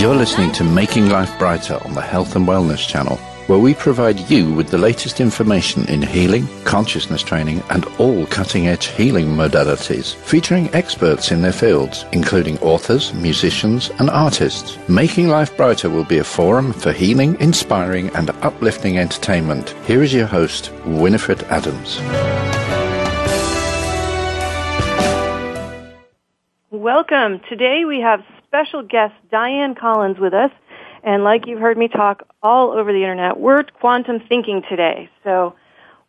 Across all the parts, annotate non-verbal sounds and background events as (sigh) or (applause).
You're listening to Making Life Brighter on the Health and Wellness Channel, where we provide you with the latest information in healing, consciousness training, and all cutting edge healing modalities, featuring experts in their fields, including authors, musicians, and artists. Making Life Brighter will be a forum for healing, inspiring, and uplifting entertainment. Here is your host, Winifred Adams. Welcome. Today we have special guest Dianne Collins with us. And like you've heard me talk all over the internet, we're quantum thinking today. So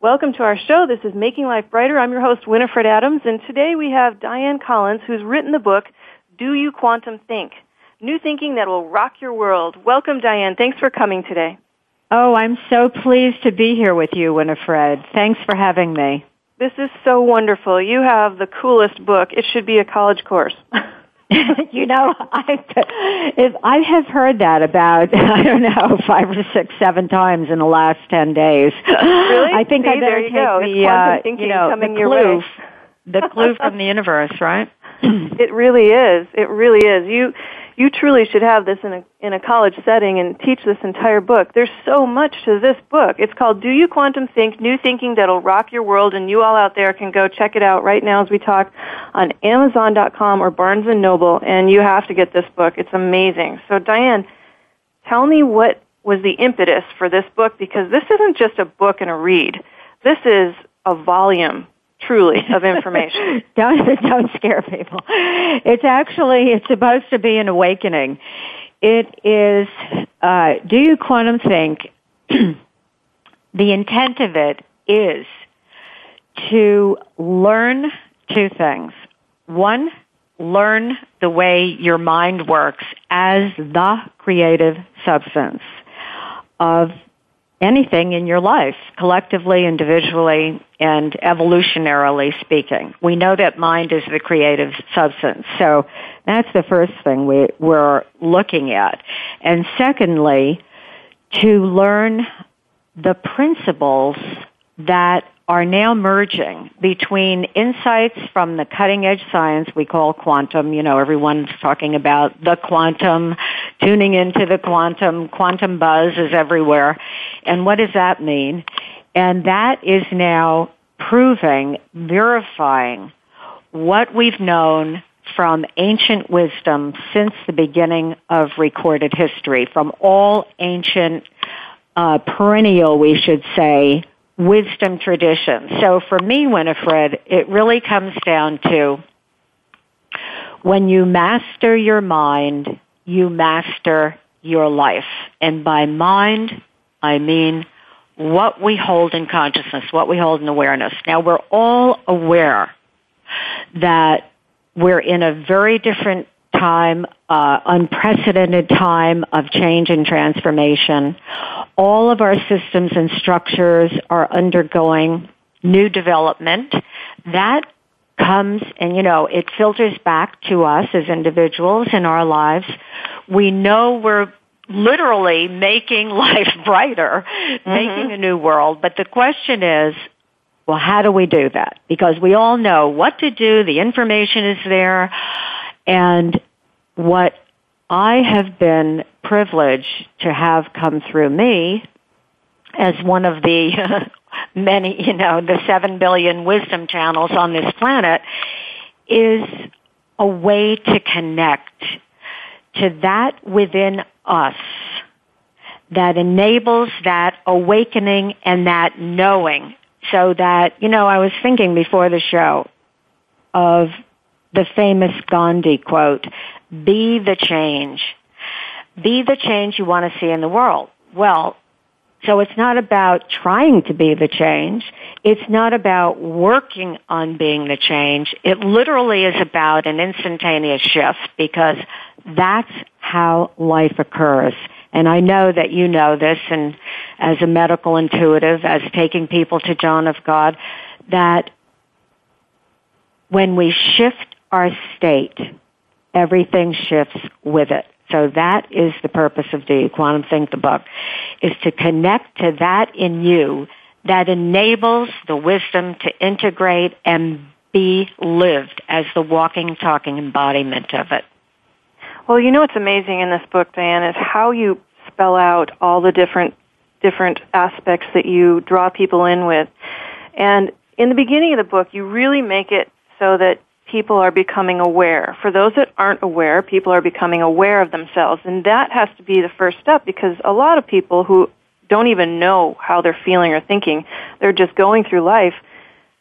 welcome to our show. This is Making Life Brighter. I'm your host, Winifred Adams. And today we have Dianne Collins, who's written the book, Do You Quantum Think? New thinking that will rock your world. Welcome, Dianne. Thanks for coming today. Oh, I'm so pleased to be here with you, Winifred. Thanks for having me. This is so wonderful. You have the coolest book. It should be a college course. (laughs) (laughs) you know, I if I have heard that about (laughs) I don't know five or six, seven times in the last ten days. Really? I think See, I better there you take go. the uh, you know coming the your clue, way. the clue from the (laughs) universe, right? It really is. It really is. You you truly should have this in a in a college setting and teach this entire book. There's so much to this book. It's called Do You Quantum Think? New Thinking That'll Rock Your World and you all out there can go check it out right now as we talk on amazon.com or Barnes and Noble and you have to get this book. It's amazing. So Dianne, tell me what was the impetus for this book because this isn't just a book and a read. This is a volume truly (laughs) of information. (laughs) don't don't scare people. It's actually it's supposed to be an awakening. It is. Uh, do you quantum think? (clears throat) the intent of it is to learn two things. One, learn the way your mind works as the creative substance of anything in your life, collectively, individually, and evolutionarily speaking. We know that mind is the creative substance. So that's the first thing we, we're looking at. And secondly, to learn the principles that are now merging between insights from the cutting edge science we call quantum. You know, everyone's talking about the quantum, tuning into the quantum, quantum buzz is everywhere. And what does that mean? And that is now proving, verifying what we've known from ancient wisdom since the beginning of recorded history, from all ancient, uh, perennial, we should say, wisdom tradition. So for me, Winifred, it really comes down to when you master your mind, you master your life. And by mind, I mean what we hold in consciousness, what we hold in awareness. Now we're all aware that we're in a very different time, uh, unprecedented time of change and transformation. All of our systems and structures are undergoing new development. That comes and, you know, it filters back to us as individuals in our lives. We know we're literally making (laughs) life brighter, mm-hmm. making a new world, but the question is, well, how do we do that? Because we all know what to do, the information is there, and what I have been privileged to have come through me as one of the (laughs) many, you know, the seven billion wisdom channels on this planet is a way to connect to that within us that enables that awakening and that knowing. So that, you know, I was thinking before the show of the famous Gandhi quote, be the change. Be the change you want to see in the world. Well, So it's not about trying to be the change. It's not about working on being the change. It literally is about an instantaneous shift because that's how life occurs. And I know that you know this and as a medical intuitive, as taking people to John of God, that when we shift our state, everything shifts with it. So that is the purpose of the Quantum Think the book, is to connect to that in you that enables the wisdom to integrate and be lived as the walking, talking embodiment of it. Well, you know what's amazing in this book, Dianne, is how you spell out all the different different aspects that you draw people in with. And in the beginning of the book, you really make it so that people are becoming aware. For those that aren't aware, people are becoming aware of themselves. And that has to be the first step because a lot of people who don't even know how they're feeling or thinking, they're just going through life,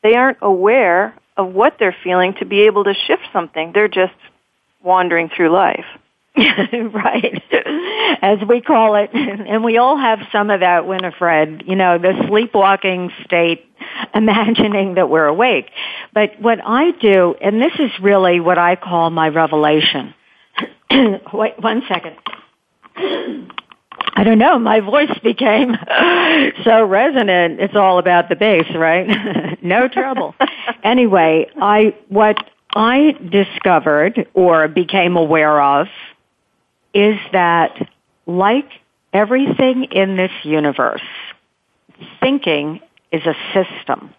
they aren't aware of what they're feeling to be able to shift something. They're just wandering through life. (laughs) right. As we call it. And we all have some of that, Winifred, you know, the sleepwalking state, (laughs) imagining that we're awake. But what I do, and this is really what I call my revelation. (clears throat) Wait one second. I don't know, my voice became (laughs) so resonant. It's all about the bass, right? no trouble. anyway, I, what I discovered or became aware of is that like everything in this universe, thinking is a system.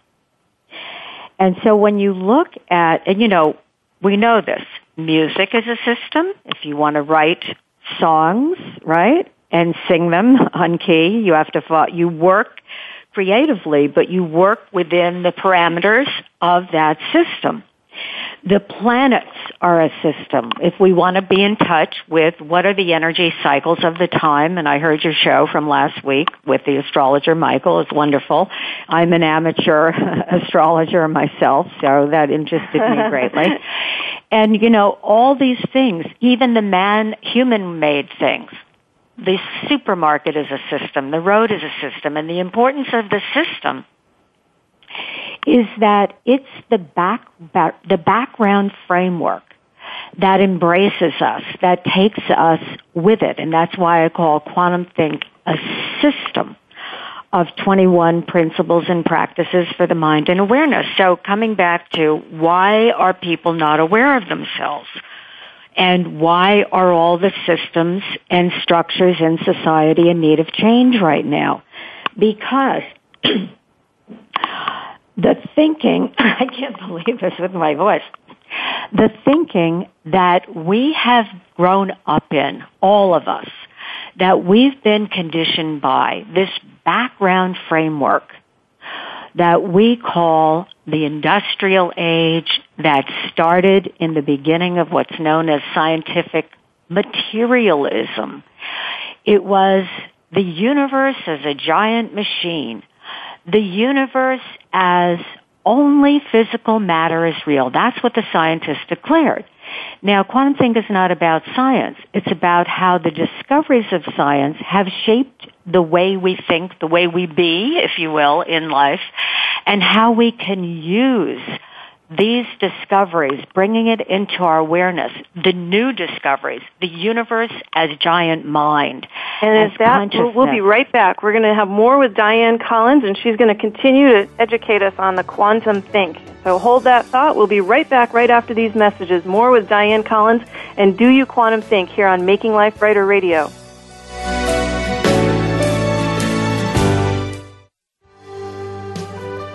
And so when you look at, and you know, we know this, music is a system. If you want to write songs, right, and sing them (laughs) on key, you have to, you work creatively, but you work within the parameters of that system. The planets are a system. If we want to be in touch with what are the energy cycles of the time, and I heard your show from last week with the astrologer Michael, it's wonderful. I'm an amateur (laughs) astrologer myself, so that interested me greatly. (laughs) and you know, all these things, even the man, human made things, the supermarket is a system, the road is a system, and the importance of the system is that it's the back, the background framework that embraces us, that takes us with it, and that's why I call Quantum Think a system of 21 principles and practices for the mind and awareness. So coming back to why are people not aware of themselves? And why are all the systems and structures in society in need of change right now? Because (clears throat) the thinking, (laughs) I can't believe this with my voice, the thinking that we have grown up in, all of us, that we've been conditioned by, this background framework that we call the industrial age that started in the beginning of what's known as scientific materialism. It was the universe as a giant machine the universe as only physical matter is real. That's what the scientists declared. Now, quantum think is not about science. It's about how the discoveries of science have shaped the way we think, the way we be, if you will, in life, and how we can use these discoveries, bringing it into our awareness, the new discoveries, the universe as giant mind. And as that, we'll, we'll, be right back. We're going to have more with Dianne Collins, and she's going to continue to educate us on the quantum think. So hold that thought. We'll be right back right after these messages. More with Dianne Collins and Do You Quantum Think here on Making Life Brighter Radio.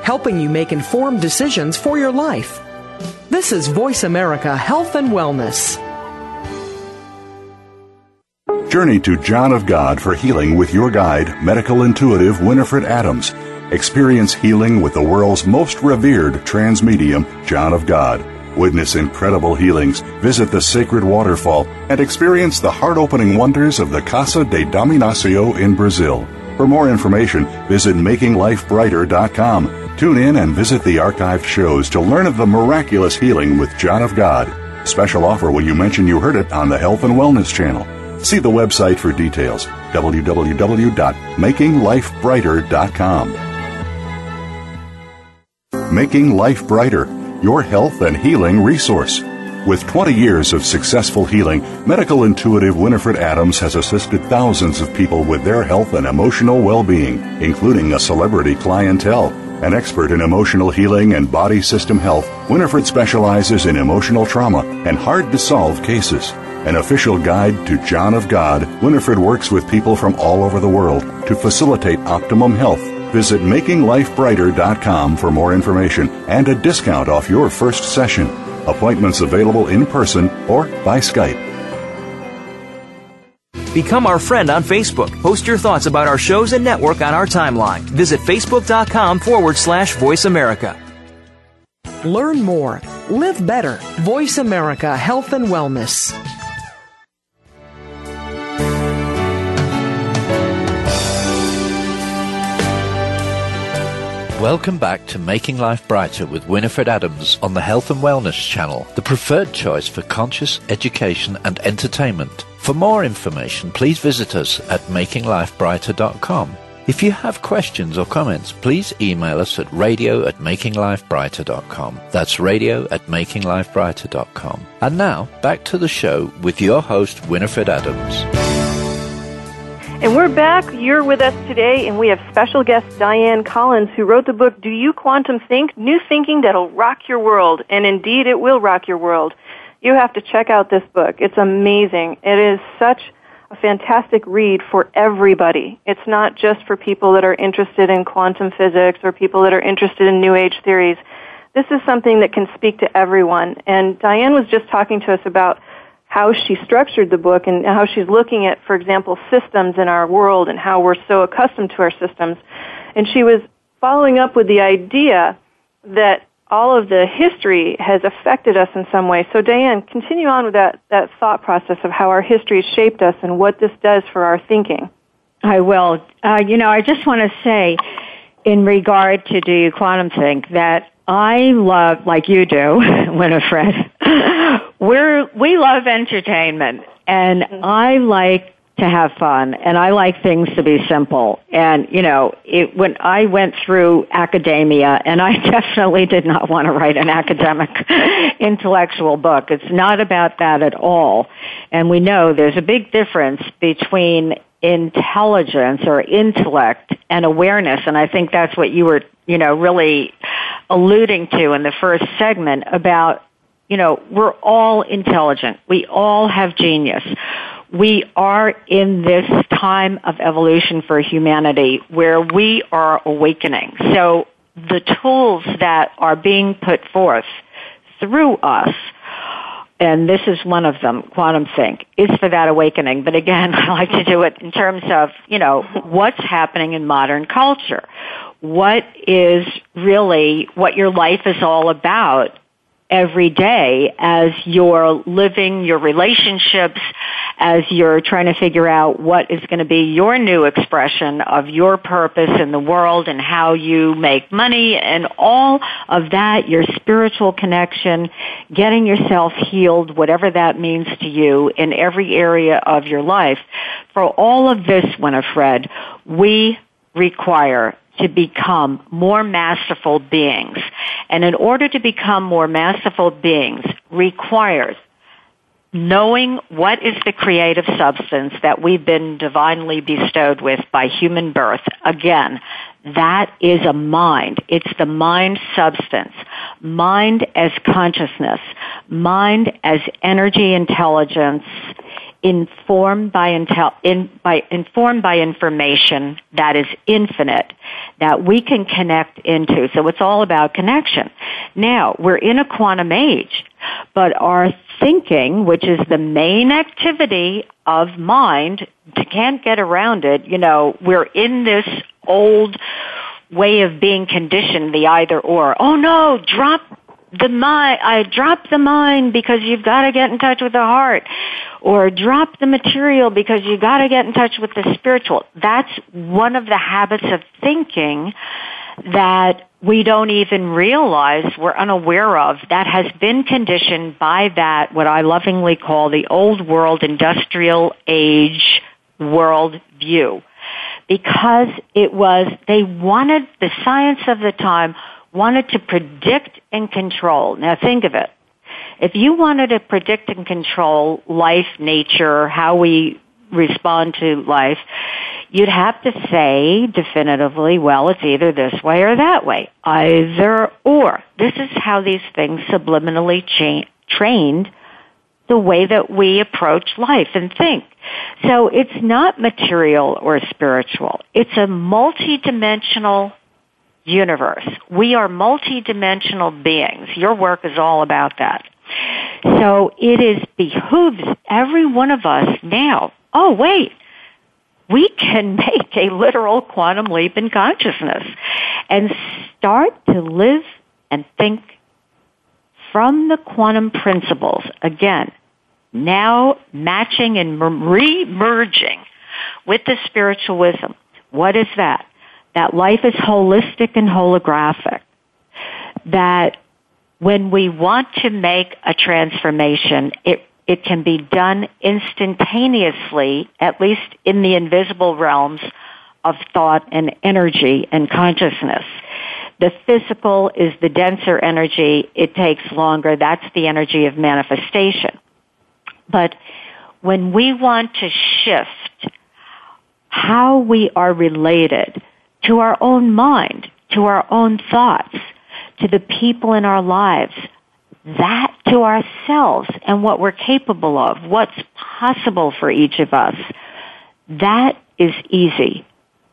Helping you make informed decisions for your life. This is Voice America Health and Wellness. Journey to John of God for healing with your guide, medical intuitive Winifred Adams. Experience healing with the world's most revered transmedium, John of God. Witness incredible healings, visit the sacred waterfall, and experience the heart opening wonders of the Casa de Dom Inácio in Brazil. For more information, visit makinglifebrighter.com Tune in and visit the archived shows to learn of the miraculous healing with John of God. Special offer when you mention you heard it on the Health and Wellness channel. See the website for details www.makinglifebrighter.com. Making Life Brighter, your health and healing resource. With 20 years of successful healing, medical intuitive Winifred Adams has assisted thousands of people with their health and emotional well-being, including a celebrity clientele. An expert in emotional healing and body system health, Winifred specializes in emotional trauma and hard to solve cases. An official guide to John of God, Winifred works with people from all over the world to facilitate optimum health. Visit makinglifebrighter.com for more information and a discount off your first session. Appointments available in person or by Skype. Become our friend on Facebook. Post your thoughts about our shows and network on our timeline. Visit facebook.com forward slash voice America. Learn more. Live better. Voice America Health and Wellness. Welcome back to Making Life Brighter with Winifred Adams on the Health and Wellness channel, the preferred choice for conscious education and entertainment. For more information, please visit us at makinglifebrighter.com. If you have questions or comments, please email us at radio at makinglifebrighter.com. That's radio at makinglifebrighter.com. And now, back to the show with your host, Winifred Adams. And we're back. You're with us today, and we have special guest Dianne Collins, who wrote the book, Do You Quantum Think? New Thinking That'll Rock Your World. And indeed, it will rock your world. You have to check out this book. It's amazing. It is such a fantastic read for everybody. It's not just for people that are interested in quantum physics or people that are interested in New Age theories. This is something that can speak to everyone. And Dianne was just talking to us about how she structured the book and how she's looking at, for example, systems in our world and how we're so accustomed to our systems. And she was following up with the idea that all of the history has affected us in some way. So Dianne, continue on with that, that thought process of how our history has shaped us and what this does for our thinking. I will. Uh, you know, I just want to say, in regard to Do You Quantum Think, that I love, like you do, (laughs) Winifred, (laughs) we're, we love entertainment and I like to have fun and I like things to be simple. And, you know, it, when I went through academia and I (laughs) definitely did not want to write an academic (laughs) intellectual book. It's not about that at all. And we know there's a big difference between intelligence or intellect and awareness. And I think that's what you were, you know, really alluding to in the first segment about you know, we're all intelligent. We all have genius. We are in this time of evolution for humanity where we are awakening. So the tools that are being put forth through us and this is one of them, Quantum Think, is for that awakening. But again, (laughs) I like to do it in terms of, you know, what's happening in modern culture. What is really what your life is all about every day as you're living your relationships, as you're trying to figure out what is going to be your new expression of your purpose in the world and how you make money and all of that, your spiritual connection, getting yourself healed, whatever that means to you in every area of your life. For all of this, Winifred, we require to become more masterful beings. And in order to become more masterful beings requires knowing what is the creative substance that we've been divinely bestowed with by human birth. Again, that is a mind. It's the mind substance. Mind as consciousness. Mind as energy intelligence informed by, intel, in, by, informed by information that is infinite that we can connect into. So it's all about connection. Now, we're in a quantum age, but our thinking, which is the main activity of mind, can't get around it. You know, we're in this old way of being conditioned, the either or. Oh no, drop the mind, I drop the mind because you've got to get in touch with the heart. Or drop the material because you've got to get in touch with the spiritual. That's one of the habits of thinking that we don't even realize we're unaware of that has been conditioned by that what I lovingly call the old world industrial age world view because it was, they wanted, the science of the time wanted to predict and control. Now think of it. If you wanted to predict and control life, nature, how we respond to life, you'd have to say definitively, well, it's either this way or that way. Either or. This is how these things subliminally cha- trained the way that we approach life and think. So it's not material or spiritual. It's a multidimensional universe. We are multidimensional beings. Your work is all about that. So it is behooves every one of us now. Oh wait, we can (laughs) make a literal quantum leap in consciousness and start to live and think from the quantum principles. Again, now matching and re-merging with the spiritual wisdom. What is that? That life is holistic and holographic. That when we want to make a transformation, it, it can be done instantaneously, at least in the invisible realms of thought and energy and consciousness. The physical is the denser energy. It takes longer. That's the energy of manifestation. But when we want to shift how we are related to our own mind, to our own thoughts, to the people in our lives, that to ourselves and what we're capable of, what's possible for each of us, that is easy,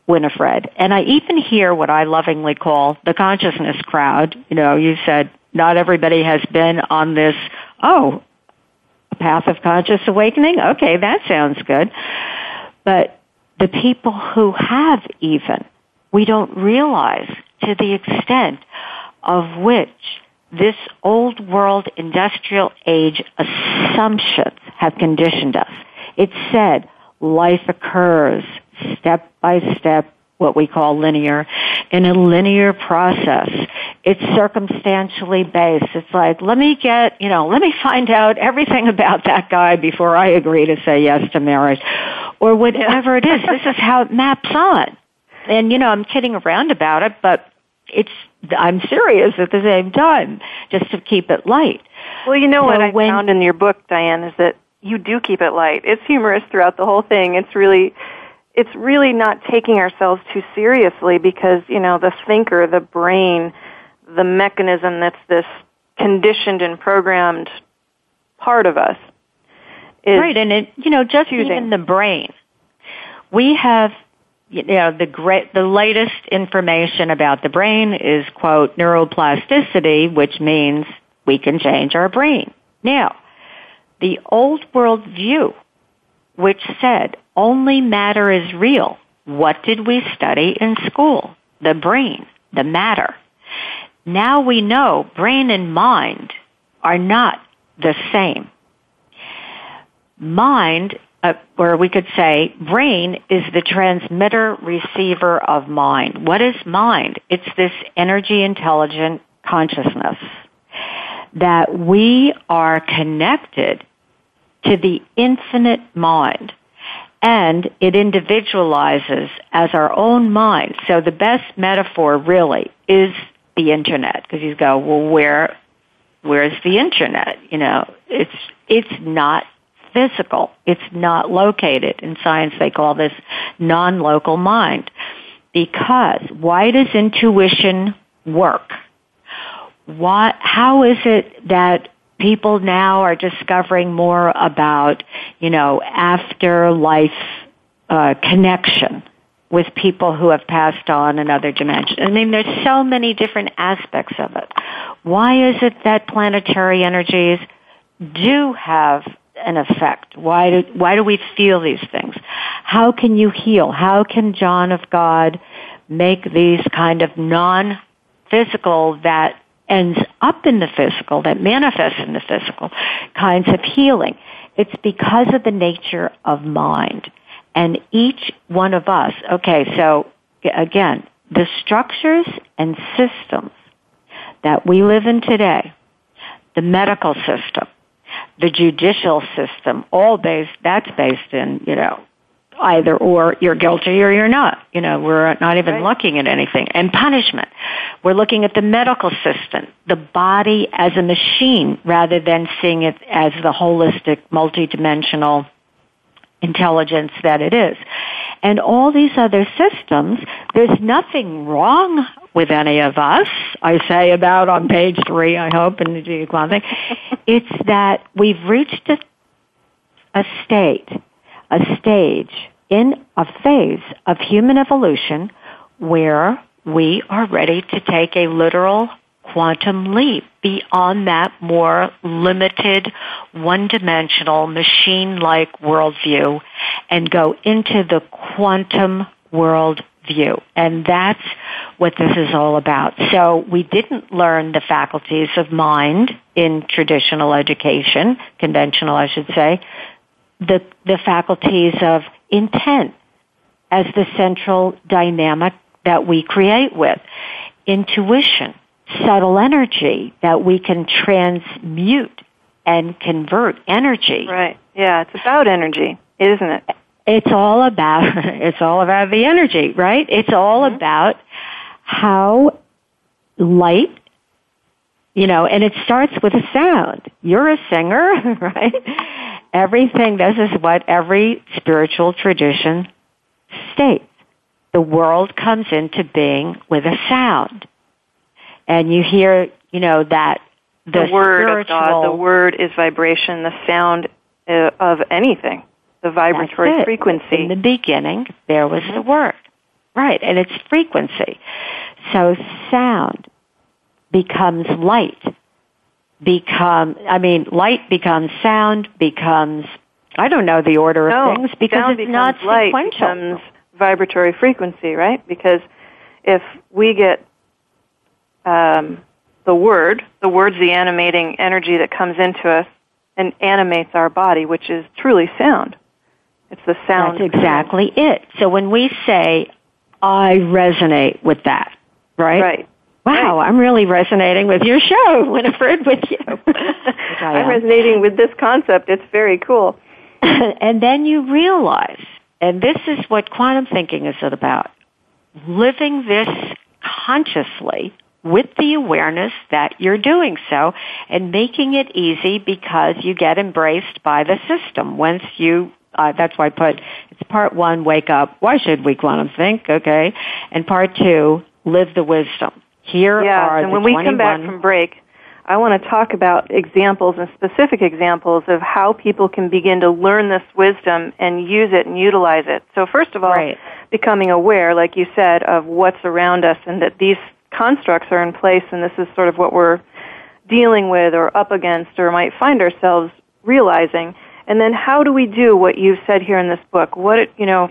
Winifred. And I even hear what I lovingly call the consciousness crowd. You know, you said not everybody has been on this, oh, path of conscious awakening? Okay, that sounds good. But the people who have even, we don't realize to the extent of which this old world industrial age assumptions have conditioned us. It said life occurs step by step, what we call linear, in a linear process. It's circumstantially based. It's like, let me get, you know, let me find out everything about that guy before I agree to say yes to marriage. Or whatever it is. This is how it maps on. And, you know, I'm kidding around about it, but it's I'm serious at the same time, just to keep it light. Well, you know so what I when, found in your book, Dianne, is that you do keep it light. It's humorous throughout the whole thing. It's really it's really not taking ourselves too seriously because, you know, the thinker, the brain, the mechanism that's this conditioned and programmed part of us. right, and it, you know, just choosing. even the brain. We have you know, the great, the latest information about the brain is, quote, neuroplasticity, which means we can change our brain. Now, the old world view, which said only matter is real, what did we study in school? The brain, the matter. Now we know brain and mind are not the same. Mind uh, or we could say brain is the transmitter receiver of mind. What is mind? It's this energy intelligent consciousness that we are connected to the infinite mind and it individualizes as our own mind. So the best metaphor really is the internet because you go, well, where, where's the internet? You know, it's, it's not physical. It's not located. In science, they call this non-local mind. Because why does intuition work? Why, how is it that people now are discovering more about, you know, afterlife uh, connection with people who have passed on another dimension. I mean, there's so many different aspects of it. Why is it that planetary energies do have an effect? Why do, why do we feel these things? How can you heal? How can John of God make these kind of non-physical that ends up in the physical, that manifests in the physical kinds of healing? It's because of the nature of mind. And each one of us, okay, so again, the structures and systems that we live in today, the medical system, the judicial system, all based, that's based in, you know, either or you're guilty or you're not. You know, we're not even Right. looking at anything. And punishment. We're looking at the medical system, the body as a machine rather than seeing it as the holistic, multidimensional intelligence that it is. And all these other systems, there's nothing wrong with any of us. I say about on page three, I hope, in the Do You Quantum Think. it's that we've reached a, a state, a stage in a phase of human evolution where we are ready to take a literal quantum leap beyond that more limited, one-dimensional, machine-like worldview and go into the quantum worldview. And that's what this is all about. So we didn't learn the faculties of mind in traditional education, conventional I should say, the, the faculties of intent as the central dynamic that we create with. Intuition, subtle energy that we can transmute and convert energy. Right. Yeah, it's about energy, isn't it? It's all about (laughs) it's all about the energy, right? It's all Mm-hmm. about how light you know, and it starts with a sound. You're a singer, (laughs) right? Everything, this is what every spiritual tradition states. The world comes into being with a sound. And you hear, you know, that the, The, word of God, the word is vibration, the sound uh, of anything, the vibratory frequency. In the beginning, there was the word. Right, and it's frequency. So sound becomes light. Become, I mean, light becomes sound, becomes, I don't know the order no, of things because it's not light, sequential. becomes vibratory frequency, right? Because if we get um, the word, the word's the animating energy that comes into us and animates our body, which is truly sound. It's the sound. That's exactly it. So when we say, I resonate with that, right? Right. Wow, I'm really resonating with your show, (laughs) Winifred, with you. (laughs) (laughs) I'm resonating with this concept. It's very cool. and then you realize, and this is what quantum thinking is about, living this consciously with the awareness that you're doing so and making it easy because you get embraced by the system. Once you uh, that's why I put it's part one wake up. Why should we quantum think? Okay. And part two live the wisdom. Here Yeah, are and when we 21 come back from break, I want to talk about examples and specific examples of how people can begin to learn this wisdom and use it and utilize it. So first of all, Right. becoming aware, like you said, of what's around us and that these constructs are in place and this is sort of what we're dealing with or up against or might find ourselves realizing. And then how do we do what you've said here in this book? What, it, you know,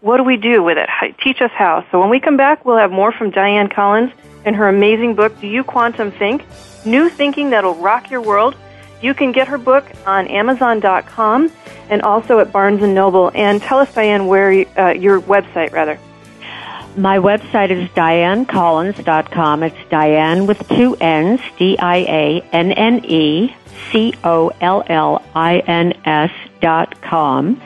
what do we do with it? Teach us how. So when we come back, we'll have more from Dianne Collins and her amazing book, Do You Quantum Think? New Thinking That'll Rock Your World. You can get her book on Amazon.com and also at Barnes & Noble. And tell us, Dianne, where uh, your website, rather. My website is diannecollins.com. It's Dianne with two N's, D-I-A-N-N-E-C-O-L-L-I-N-S dot com.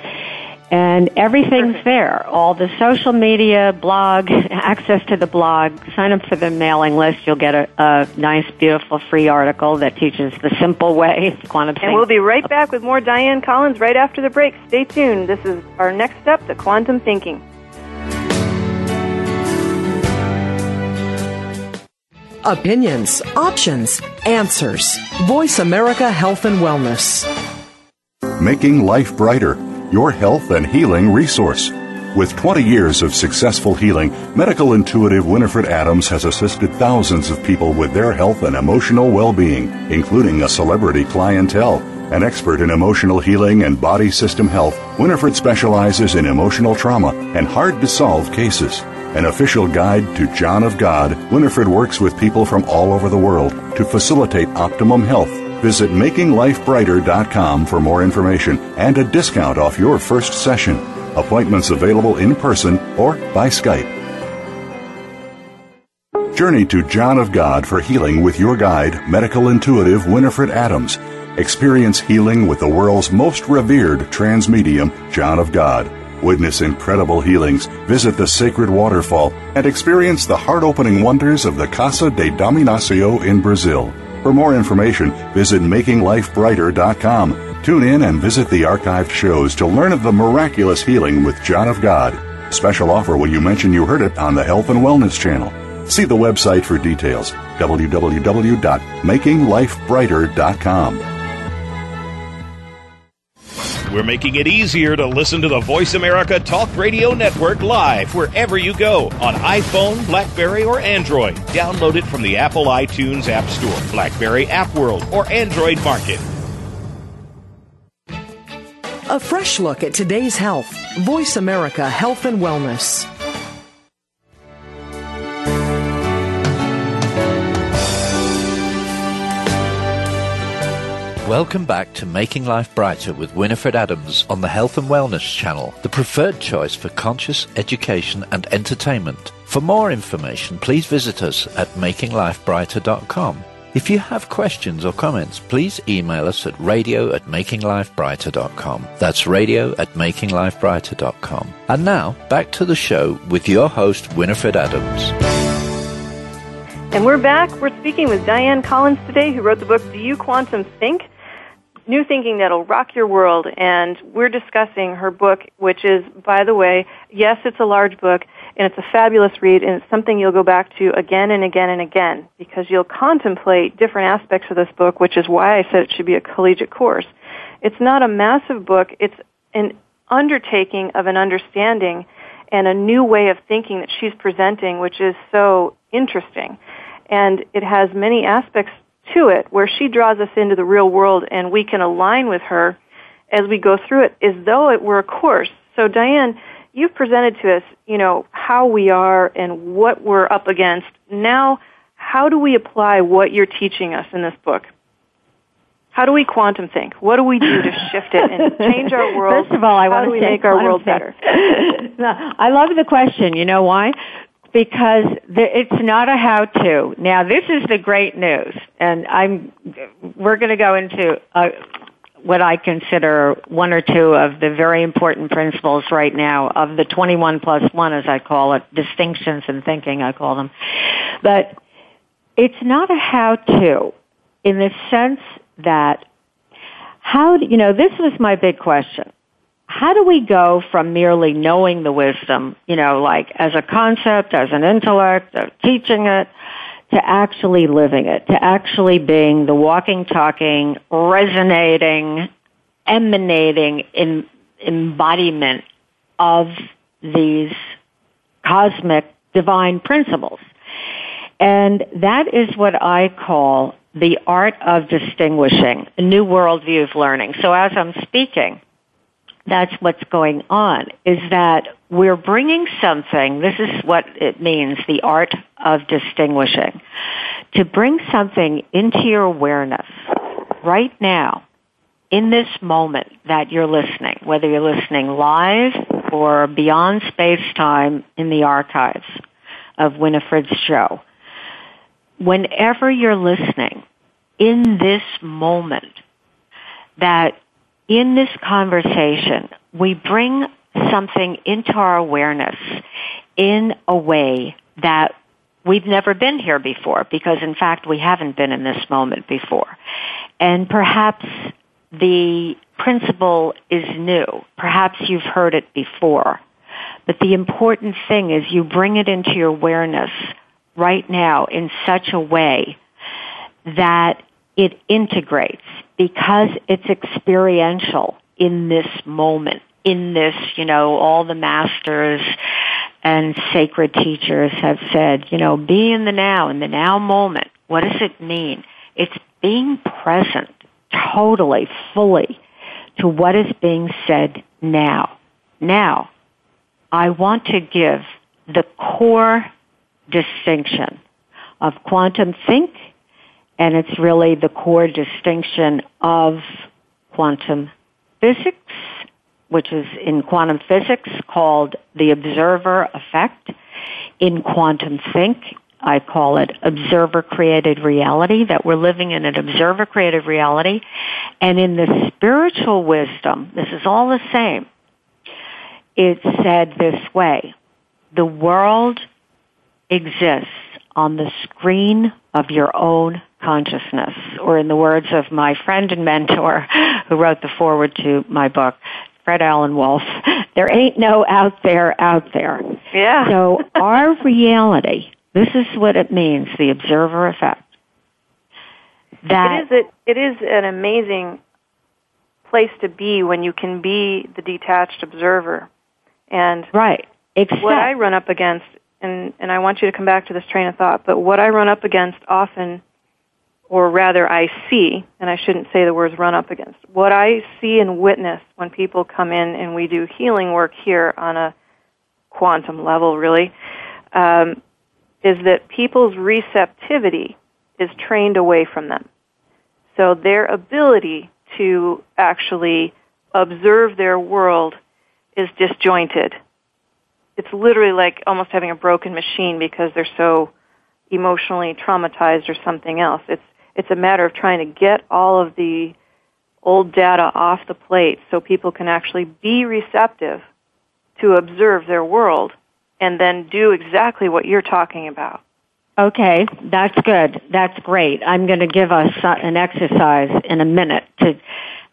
And everything's there. All the social media, blog, (laughs) access to the blog. Sign up for the mailing list. You'll get a, a nice, beautiful, free article that teaches the simple way (laughs) of quantum And we'll be right back with more Dianne Collins right after the break. Stay tuned. This is our next step to quantum thinking. Opinions, options, answers. Voice America Health and Wellness. Making Life Brighter, your health and healing resource. With 20 years of successful healing, medical intuitive Winifred Adams has assisted thousands of people with their health and emotional well-being, including a celebrity clientele. An expert in emotional healing and body system health, Winifred specializes in emotional trauma and hard to solve cases. An official guide to John of God, Winifred works with people from all over the world to facilitate optimum health. Visit makinglifebrighter.com for more information and a discount off your first session. Appointments available in person or by Skype. Journey to John of God for healing with your guide, medical intuitive Winifred Adams. Experience healing with the world's most revered trans medium, John of God. Witness incredible healings, visit the sacred waterfall, and experience the heart opening wonders of the Casa de Dom Inácio in Brazil. For more information, visit makinglifebrighter.com. Tune in and visit the archived shows to learn of the miraculous healing with John of God. Special offer when you mention you heard it on the Health and Wellness channel. See the website for details www.makinglifebrighter.com. We're making it easier to listen to the Voice America Talk Radio Network live wherever you go on iPhone, Blackberry, or Android. Download it from the Apple iTunes App Store, Blackberry App World, or Android Market. A fresh look at today's health. Voice America Health and Wellness. Welcome back to Making Life Brighter with Winifred Adams on the Health and Wellness channel, the preferred choice for conscious education and entertainment. For more information, please visit us at makinglifebrighter.com. If you have questions or comments, please email us at radio at makinglifebrighter.com. That's radio at makinglifebrighter.com. And now, back to the show with your host, Winifred Adams. And we're back. We're speaking with Dianne Collins today, who wrote the book Do You Quantum Think? New Thinking That'll Rock Your World. And we're discussing her book, which is, by the way, yes, it's a large book, and it's a fabulous read, and it's something you'll go back to again and again and again, because you'll contemplate different aspects of this book, which is why I said it should be a collegiate course. It's not a massive book, it's an undertaking of an understanding and a new way of thinking that she's presenting, which is so interesting. And it has many aspects to it where she draws us into the real world and we can align with her as we go through it as though it were a course. So Dianne, you've presented to us, you know, how we are and what we're up against. Now, how do we apply what you're teaching us in this book? How do we quantum think? What do we do to (laughs) shift it and change our world? First of all, I how want do to make our world think. better? (laughs) I love the question. You know why? Because it's not a how-to. Now, this is the great news, and I'm. We're going to go into what I consider one or two of the very important principles right now of the 21 plus one, as I call it, distinctions in thinking, I call them. But it's not a how-to in the sense that how, do, you know, this was my big question. How do we go from merely knowing the wisdom, you know, like as a concept, as an intellect, teaching it, to actually living it, to actually being the walking, talking, resonating, emanating in, embodiment of these cosmic divine principles. And that is what I call the art of distinguishing, a new worldview of learning. So as I'm speaking, that's what's going on, is that we're bringing something, this is what it means, the art of distinguishing, to bring something into your awareness right now, in this moment that you're listening, whether you're listening live or beyond space-time in the archives of Winifred's show. Whenever you're listening, in this moment, that in this conversation, we bring something into our awareness in a way that we've never been here before because in fact we haven't been in this moment before. And perhaps the principle is new. Perhaps you've heard it before. But the important thing is you bring it into your awareness right now in such a way that it integrates because it's experiential in this moment, in this, you know, all the masters and sacred teachers have said, you know, be in the now, in the now moment. What does it mean? It's being present totally, fully to what is being said now. Now, I want to give the core distinction of quantum think and it's really the core distinction of quantum physics, which is in quantum physics called the observer effect. In quantum think, I call it observer created reality, that we're living in an observer created reality. And in the spiritual wisdom, this is all the same. it's said this way. The world exists on the screen of your own consciousness, or in the words of my friend and mentor (laughs) who wrote the foreword to my book, Fred Alan Wolf, (laughs) there ain't no out there out there. Yeah. So our reality, this is what it means, the observer effect. That it is, it is an amazing place to be when you can be the detached observer. And right. Except, what I run up against, and, and I want you to come back to this train of thought, but what I run up against often, or rather I see, and I shouldn't say the words run up against, what I see and witness when people come in and we do healing work here on a quantum level, really, um, is that people's receptivity is trained away from them. So their ability to actually observe their world is disjointed. It's literally like almost having a broken machine because they're so emotionally traumatized or something else. It's it's a matter of trying to get all of the old data off the plate so people can actually be receptive to observe their world and then do exactly what you're talking about. Okay, that's good. That's great. I'm going to give us an exercise in a minute to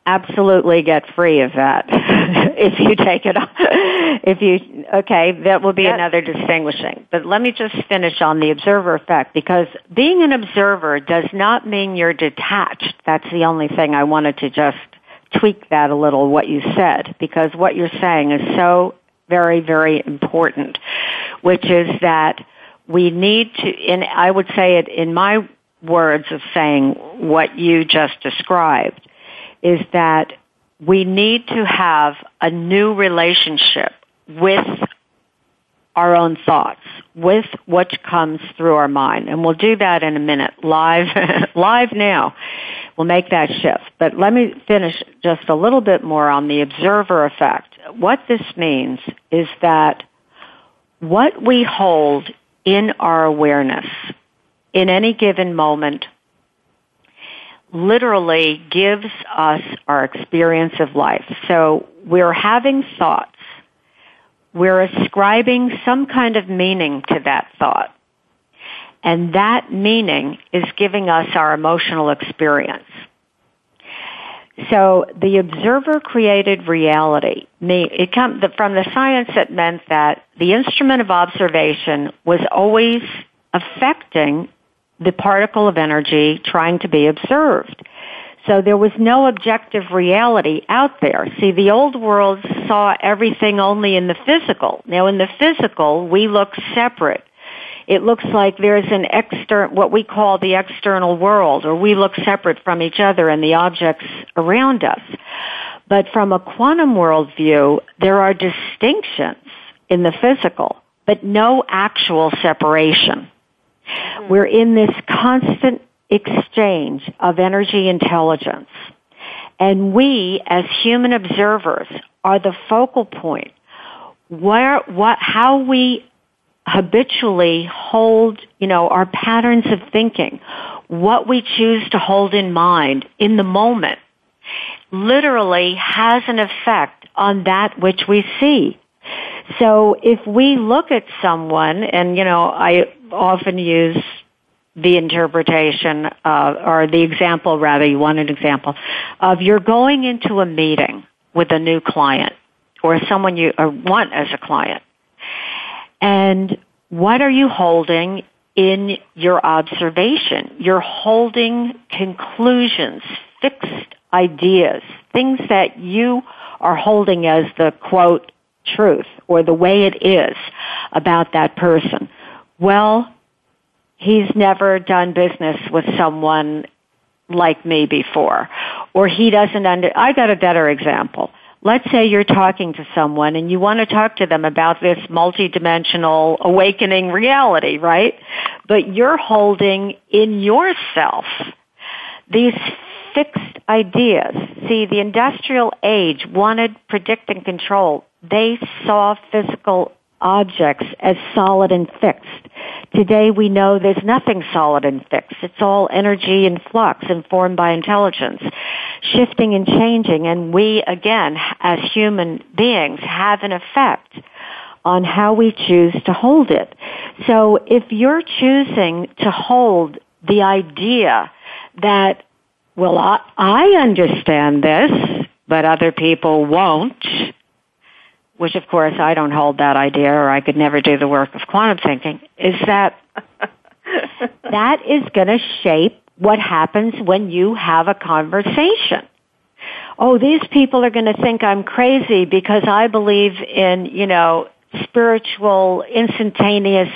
absolutely get free of that (laughs) if you take it off. if you okay that will be yes. another distinguishing but let me just finish on the observer effect because being an observer does not mean you're detached that's the only thing i wanted to just tweak that a little what you said because what you're saying is so very very important which is that we need to, and I would say it in my words of saying what you just described, is that we need to have a new relationship with our own thoughts, with what comes through our mind. And we'll do that in a minute, live, (laughs) live now. We'll make that shift. But let me finish just a little bit more on the observer effect. What this means is that what we hold in our awareness in any given moment literally gives us our experience of life. So we're having thoughts. We're ascribing some kind of meaning to that thought. And that meaning is giving us our emotional experience. So the observer created reality. It come from the science that meant that the instrument of observation was always affecting the particle of energy trying to be observed. So there was no objective reality out there. See, the old world saw everything only in the physical. Now in the physical, we look separate it looks like there's an external, what we call the external world, or we look separate from each other and the objects around us. But from a quantum worldview, there are distinctions in the physical, but no actual separation. Mm-hmm. We're in this constant exchange of energy intelligence. And we, as human observers, are the focal point where, what, how we habitually hold, you know, our patterns of thinking, what we choose to hold in mind in the moment, literally has an effect on that which we see. So if we look at someone, and you know, I often use the interpretation, uh, or the example rather, you want an example, of you're going into a meeting with a new client, or someone you want as a client. And what are you holding in your observation? You're holding conclusions, fixed ideas, things that you are holding as the quote truth or the way it is about that person. Well, he's never done business with someone like me before or he doesn't under I got a better example let's say you're talking to someone and you want to talk to them about this multidimensional awakening reality, right? But you're holding in yourself these fixed ideas. See, the industrial age wanted predict and control. They saw physical objects as solid and fixed. Today we know there's nothing solid and fixed. It's all energy in flux informed by intelligence. shifting and changing and we again as human beings have an effect on how we choose to hold it. So if you're choosing to hold the idea that, well, I, I understand this, but other people won't, which of course I don't hold that idea or I could never do the work of quantum thinking, is that (laughs) that is going to shape what happens when you have a conversation. Oh, these people are going to think I'm crazy because I believe in, you know, spiritual instantaneous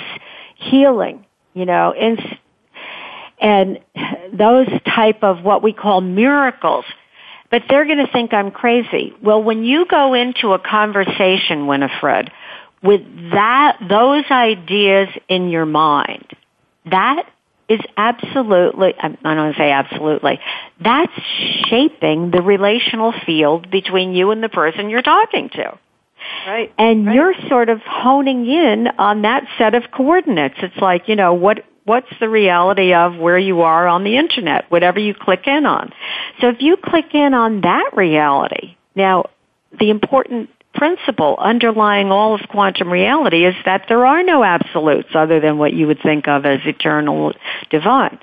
healing, you know, ins- and those type of what we call miracles. But they're going to think I'm crazy. Well, when you go into a conversation, Winifred, with that, those ideas in your mind, that is absolutely, I don't want to say absolutely, that's shaping the relational field between you and the person you're talking to. Right. And right. you're sort of honing in on that set of coordinates. It's like, you know, what, what's the reality of where you are on the internet, whatever you click in on. So if you click in on that reality, now, the important principle underlying all of quantum reality is that there are no absolutes other than what you would think of as eternal divine.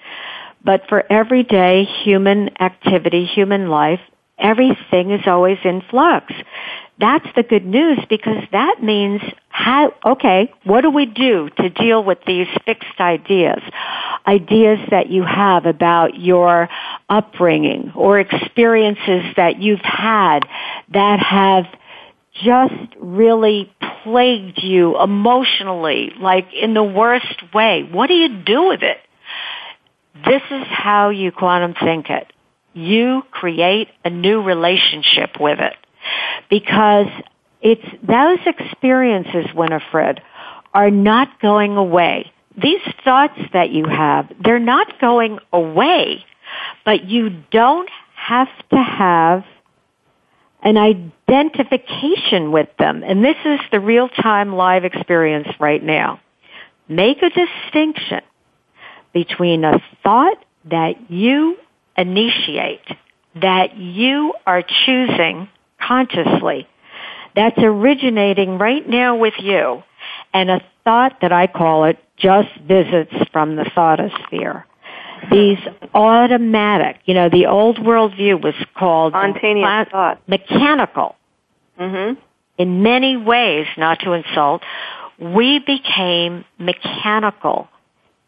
But for everyday human activity, human life, everything is always in flux. That's the good news because that means how, okay, what do we do to deal with these fixed ideas? Ideas that you have about your upbringing or experiences that you've had that have just really plagued you emotionally, like in the worst way. What do you do with it? This is how you quantum think it. You create a new relationship with it because it's those experiences, Winifred, are not going away. These thoughts that you have, they're not going away, but you don't have to have an identification with them. And this is the real time live experience right now. Make a distinction between a thought that you initiate, that you are choosing consciously that's originating right now with you and a thought that I call it just visits from the thoughtosphere. These automatic, you know, the old world view was called spontaneous thought, mechanical. Mm-hmm. In many ways, not to insult, we became mechanical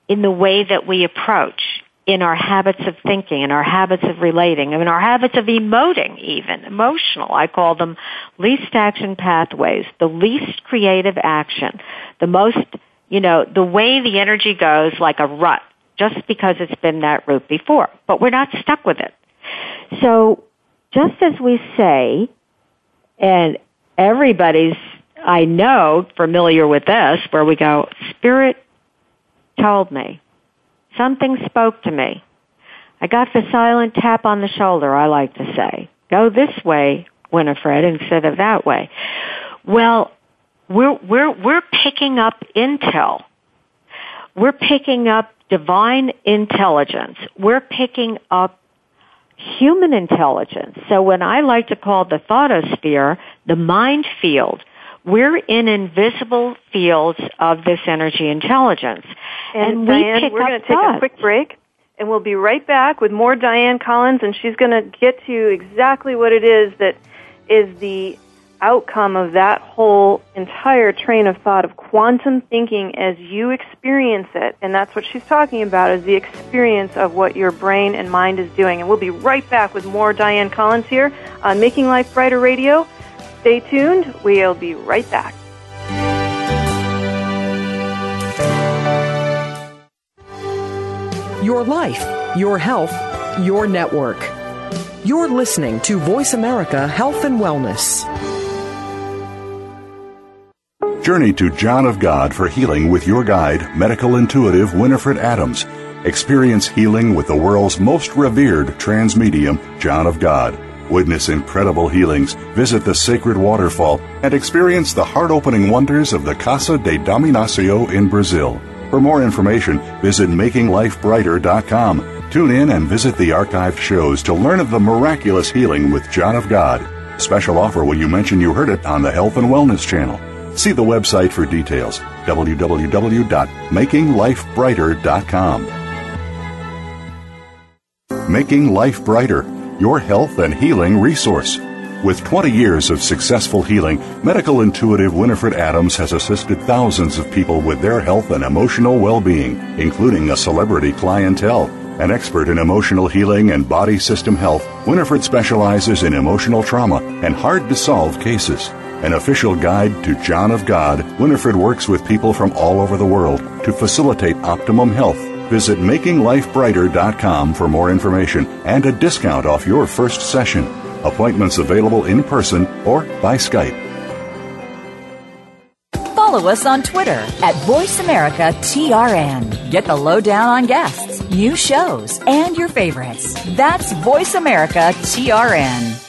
in the way that we approach in our habits of thinking, in our habits of relating, in our habits of emoting even, emotional. I call them least action pathways, the least creative action, the most, you know, the way the energy goes like a rut, just because it's been that route before. But we're not stuck with it. So, just as we say, and everybody's, I know, familiar with this, where we go, Spirit told me, Something spoke to me. I got the silent tap on the shoulder, I like to say. Go this way, Winifred, instead of that way. Well, we're, we're, we're picking up intel. We're picking up divine intelligence. We're picking up human intelligence. So when I like to call the thoughtosphere the mind field, we're in invisible fields of this energy intelligence. And, and Dianne, we we're going to take thoughts. a quick break, and we'll be right back with more Dianne Collins, and she's going to get to exactly what it is that is the outcome of that whole entire train of thought of quantum thinking as you experience it. And that's what she's talking about is the experience of what your brain and mind is doing. And we'll be right back with more Dianne Collins here on Making Life Brighter Radio. Stay tuned. We'll be right back. Your life, your health, your network. You're listening to Voice America Health and Wellness. Journey to John of God for healing with your guide, medical intuitive Winifred Adams. Experience healing with the world's most revered transmedium, John of God. Witness incredible healings, visit the sacred waterfall, and experience the heart opening wonders of the Casa de Dom Inácio in Brazil. For more information, visit makinglifebrighter.com. Tune in and visit the archived shows to learn of the miraculous healing with John of God. Special offer when you mention you heard it on the Health and Wellness Channel. See the website for details www.makinglifebrighter.com. Making Life Brighter, your health and healing resource. With 20 years of successful healing, medical intuitive Winifred Adams has assisted thousands of people with their health and emotional well-being, including a celebrity clientele. An expert in emotional healing and body system health, Winifred specializes in emotional trauma and hard to solve cases. An official guide to John of God, Winifred works with people from all over the world to facilitate optimum health Visit makinglifebrighter.com for more information and a discount off your first session. Appointments available in person or by Skype. Follow us on Twitter at VoiceAmericaTRN. Get the lowdown on guests, new shows, and your favorites. That's VoiceAmericaTRN.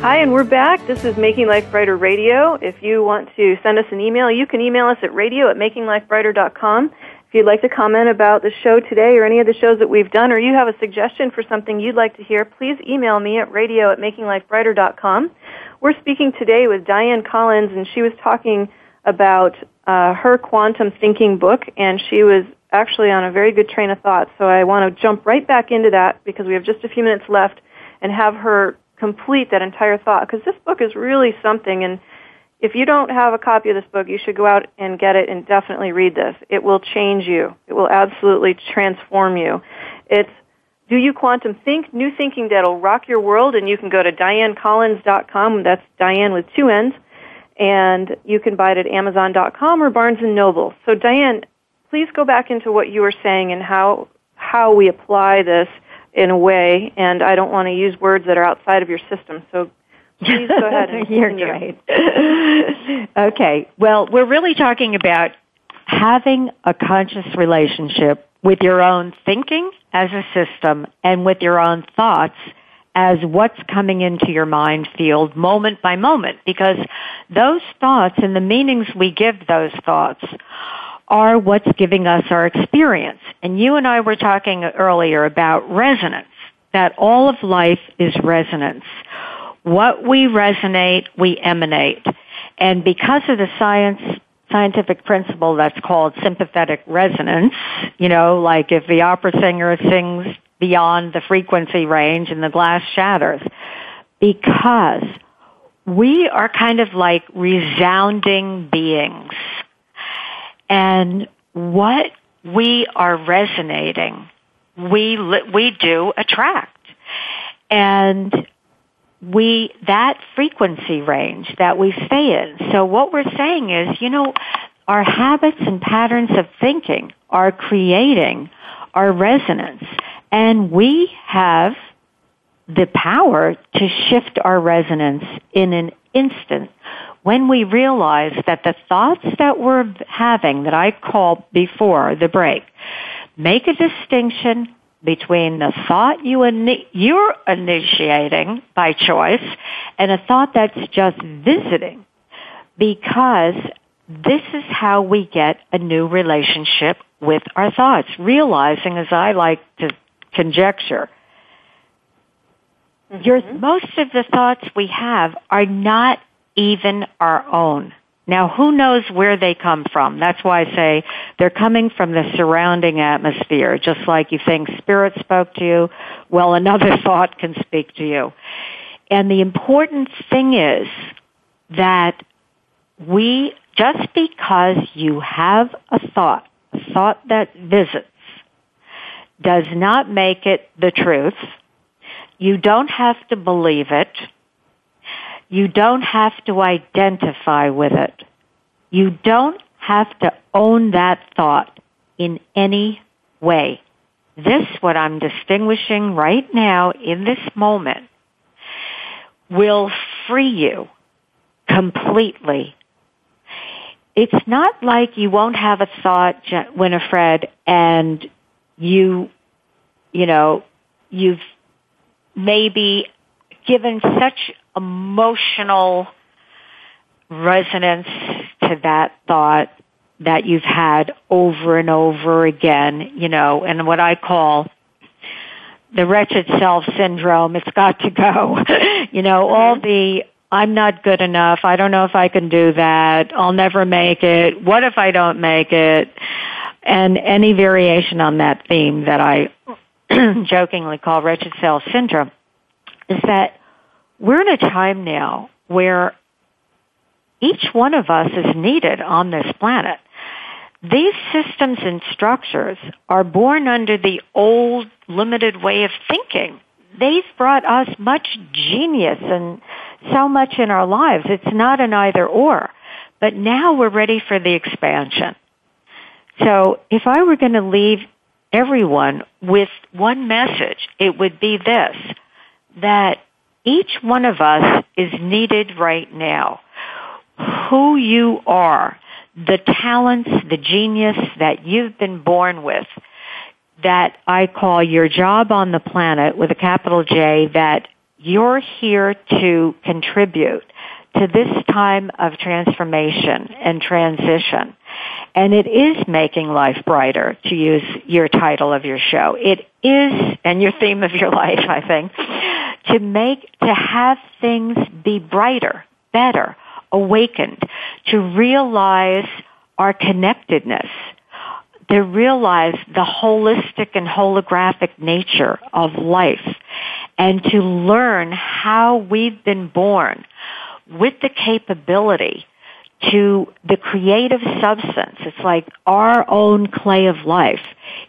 Hi, and we're back. This is Making Life Brighter Radio. If you want to send us an email, you can email us at radio at makinglifebrighter.com. If you'd like to comment about the show today or any of the shows that we've done, or you have a suggestion for something you'd like to hear, please email me at radio at makinglifebrighter.com. We're speaking today with Dianne Collins, and she was talking about uh, her quantum thinking book, and she was actually on a very good train of thought. So I want to jump right back into that because we have just a few minutes left and have her complete that entire thought because this book is really something and if you don't have a copy of this book, you should go out and get it and definitely read this. It will change you. It will absolutely transform you. It's Do You Quantum Think? New thinking that'll rock your world and you can go to diannecollins.com. That's Dianne with two N's. And you can buy it at amazon.com or Barnes & Noble. So Dianne, please go back into what you were saying and how, how we apply this in a way, and I don't want to use words that are outside of your system. So please go ahead. And (laughs) You're great. (laughs) okay. Well, we're really talking about having a conscious relationship with your own thinking as a system and with your own thoughts as what's coming into your mind field moment by moment because those thoughts and the meanings we give those thoughts are what's giving us our experience. And you and I were talking earlier about resonance, that all of life is resonance. What we resonate, we emanate. And because of the science, scientific principle that's called sympathetic resonance, you know, like if the opera singer sings beyond the frequency range and the glass shatters, because we are kind of like resounding beings and what we are resonating, we, we do attract. And we, that frequency range that we stay in. So what we're saying is, you know, our habits and patterns of thinking are creating our resonance. And we have the power to shift our resonance in an instant when we realize that the thoughts that we're having that I called before the break, make a distinction between the thought you ini- you're initiating by choice and a thought that's just visiting because this is how we get a new relationship with our thoughts, realizing as I like to conjecture, mm-hmm. your, most of the thoughts we have are not even our own. Now, who knows where they come from? That's why I say they're coming from the surrounding atmosphere. Just like you think spirit spoke to you, well, another (laughs) thought can speak to you. And the important thing is that we, just because you have a thought, a thought that visits, does not make it the truth. You don't have to believe it you don't have to identify with it. You don't have to own that thought. in any way. This, what I'm distinguishing right now in this moment, will free you completely. It's not like you won't have a thought, Winifred, and you, you know, you've maybe given such emotional resonance to that thought that you've had over and over again, you know, and what I call the wretched self syndrome. It's got to go. (laughs) you know, all the I'm not good enough. I don't know if I can do that. I'll never make it. What if I don't make it? And any variation on that theme that I (clears throat) jokingly call wretched self syndrome is that we're in a time now where each one of us is needed on this planet. These systems and structures are born under the old limited way of thinking. They've brought us much genius and so much in our lives. It's not an either or. But now we're ready for the expansion. So if I were going to leave everyone with one message, it would be this, that each one of us is needed right now. Who you are the talents, the genius that you've been born with that I call your job on the planet with a capital J that you're here to contribute to this time of transformation and transition. And it is making life brighter, to use your title of your show. It is, and your theme of your (laughs) life, I think, to make, to have things be brighter, better, awakened, to realize our connectedness, to realize the holistic and holographic nature of life, and to learn how we've been born with the capability to the creative substance. It's like our own clay of life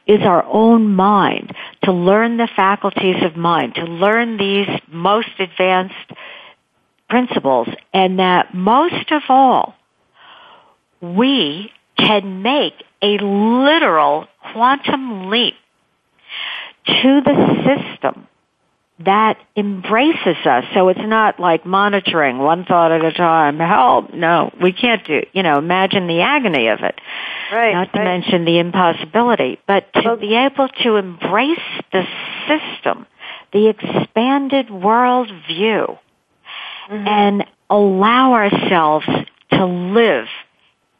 is our own mind, to learn the faculties of mind, to learn these most advanced principles and that most of all, we can make a literal quantum leap to the system that embraces us. So it's not like monitoring one thought at a time. Help! No, we can't do. You know, imagine the agony of it. Right. Not to right. mention the impossibility, but to well, be able to embrace the system, the expanded world view, mm-hmm. and allow ourselves to live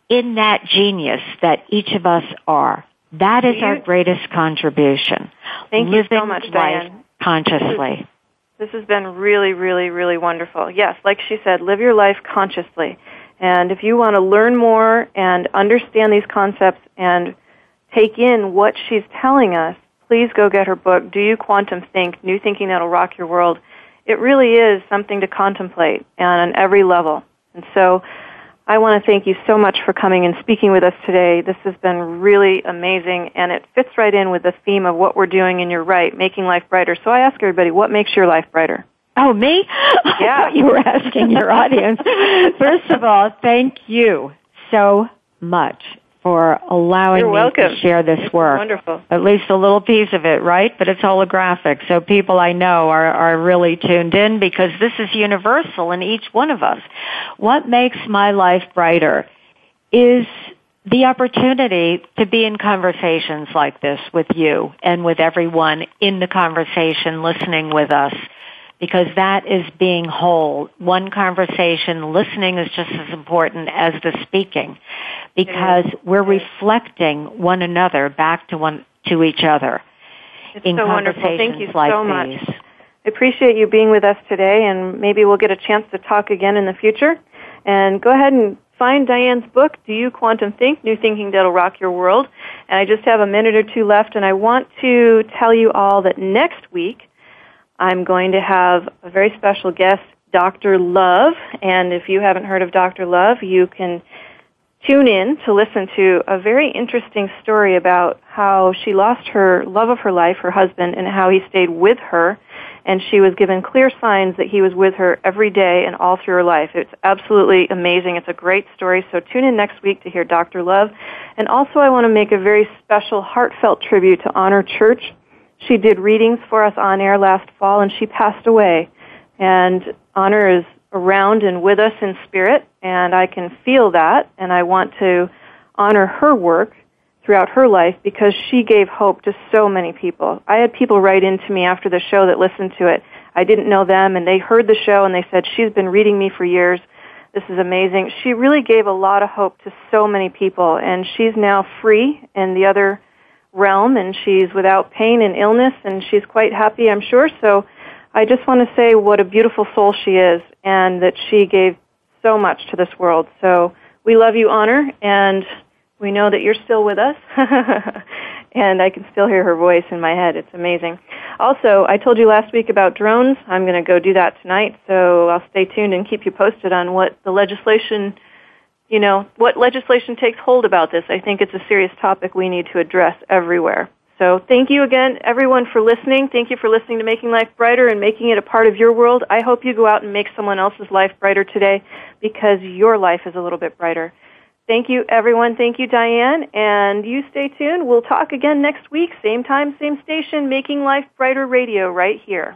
in that genius that each of us are. That is our greatest contribution. Thank Living you so much, Dianne. Consciously. This has been really, really, really wonderful. Yes, like she said, live your life consciously. And if you want to learn more and understand these concepts and take in what she's telling us, please go get her book, Do You Quantum Think? New Thinking That'll Rock Your World it really is something to contemplate on every level. And so I want to thank you so much for coming and speaking with us today. This has been really amazing and it fits right in with the theme of what we're doing and you're right, making life brighter. So I ask everybody, what makes your life brighter? Oh, me? (laughs) Yeah. you were asking your audience. (laughs) First of all, thank you so much for allowing You're me welcome. to share this work. Wonderful. At least a little piece of it, right? But it's holographic, so people I know are, are really tuned in because this is universal in each one of us. What makes my life brighter is the opportunity to be in conversations like this with you and with everyone in the conversation listening with us because that is being whole. One conversation, listening is just as important as the speaking because we're reflecting one another back to one to each other it's in so conversations wonderful. Thank you like so these. I appreciate you being with us today, and maybe we'll get a chance to talk again in the future. And go ahead and find Dianne's book, Do You Quantum Think? New Thinking That'll Rock Your World. And I just have a minute or two left, and I want to tell you all that next week I'm going to have a very special guest, Dr. Love. And if you haven't heard of Dr. Love, you can tune in to listen to a very interesting story about how she lost her love of her life, her husband, and how he stayed with her and she was given clear signs that he was with her every day and all through her life. It's absolutely amazing. It's a great story. So tune in next week to hear Dr. Love. And also I want to make a very special heartfelt tribute to Honor Church. She did readings for us on air last fall and she passed away. And Honor is around and with us in spirit and I can feel that and I want to honor her work throughout her life because she gave hope to so many people. I had people write into me after the show that listened to it. I didn't know them and they heard the show and they said, she's been reading me for years. This is amazing. She really gave a lot of hope to so many people and she's now free in the other realm and she's without pain and illness and she's quite happy, I'm sure. So I just want to say what a beautiful soul she is and that she gave so much to this world. So we love you, Honor, and we know that you're still with us. (laughs) and I can still hear her voice in my head. It's amazing. Also, I told you last week about drones. I'm going to go do that tonight, so I'll stay tuned and keep you posted on what the legislation, you know, what legislation takes hold about this. I think it's a serious topic we need to address everywhere. So thank you again, everyone, for listening. Thank you for listening to Making Life Brighter and making it a part of your world. I hope you go out and make someone else's life brighter today because your life is a little bit brighter. Thank you, everyone. Thank you, Dianne. And you stay tuned. We'll talk again next week, same time, same station, Making Life Brighter Radio right here.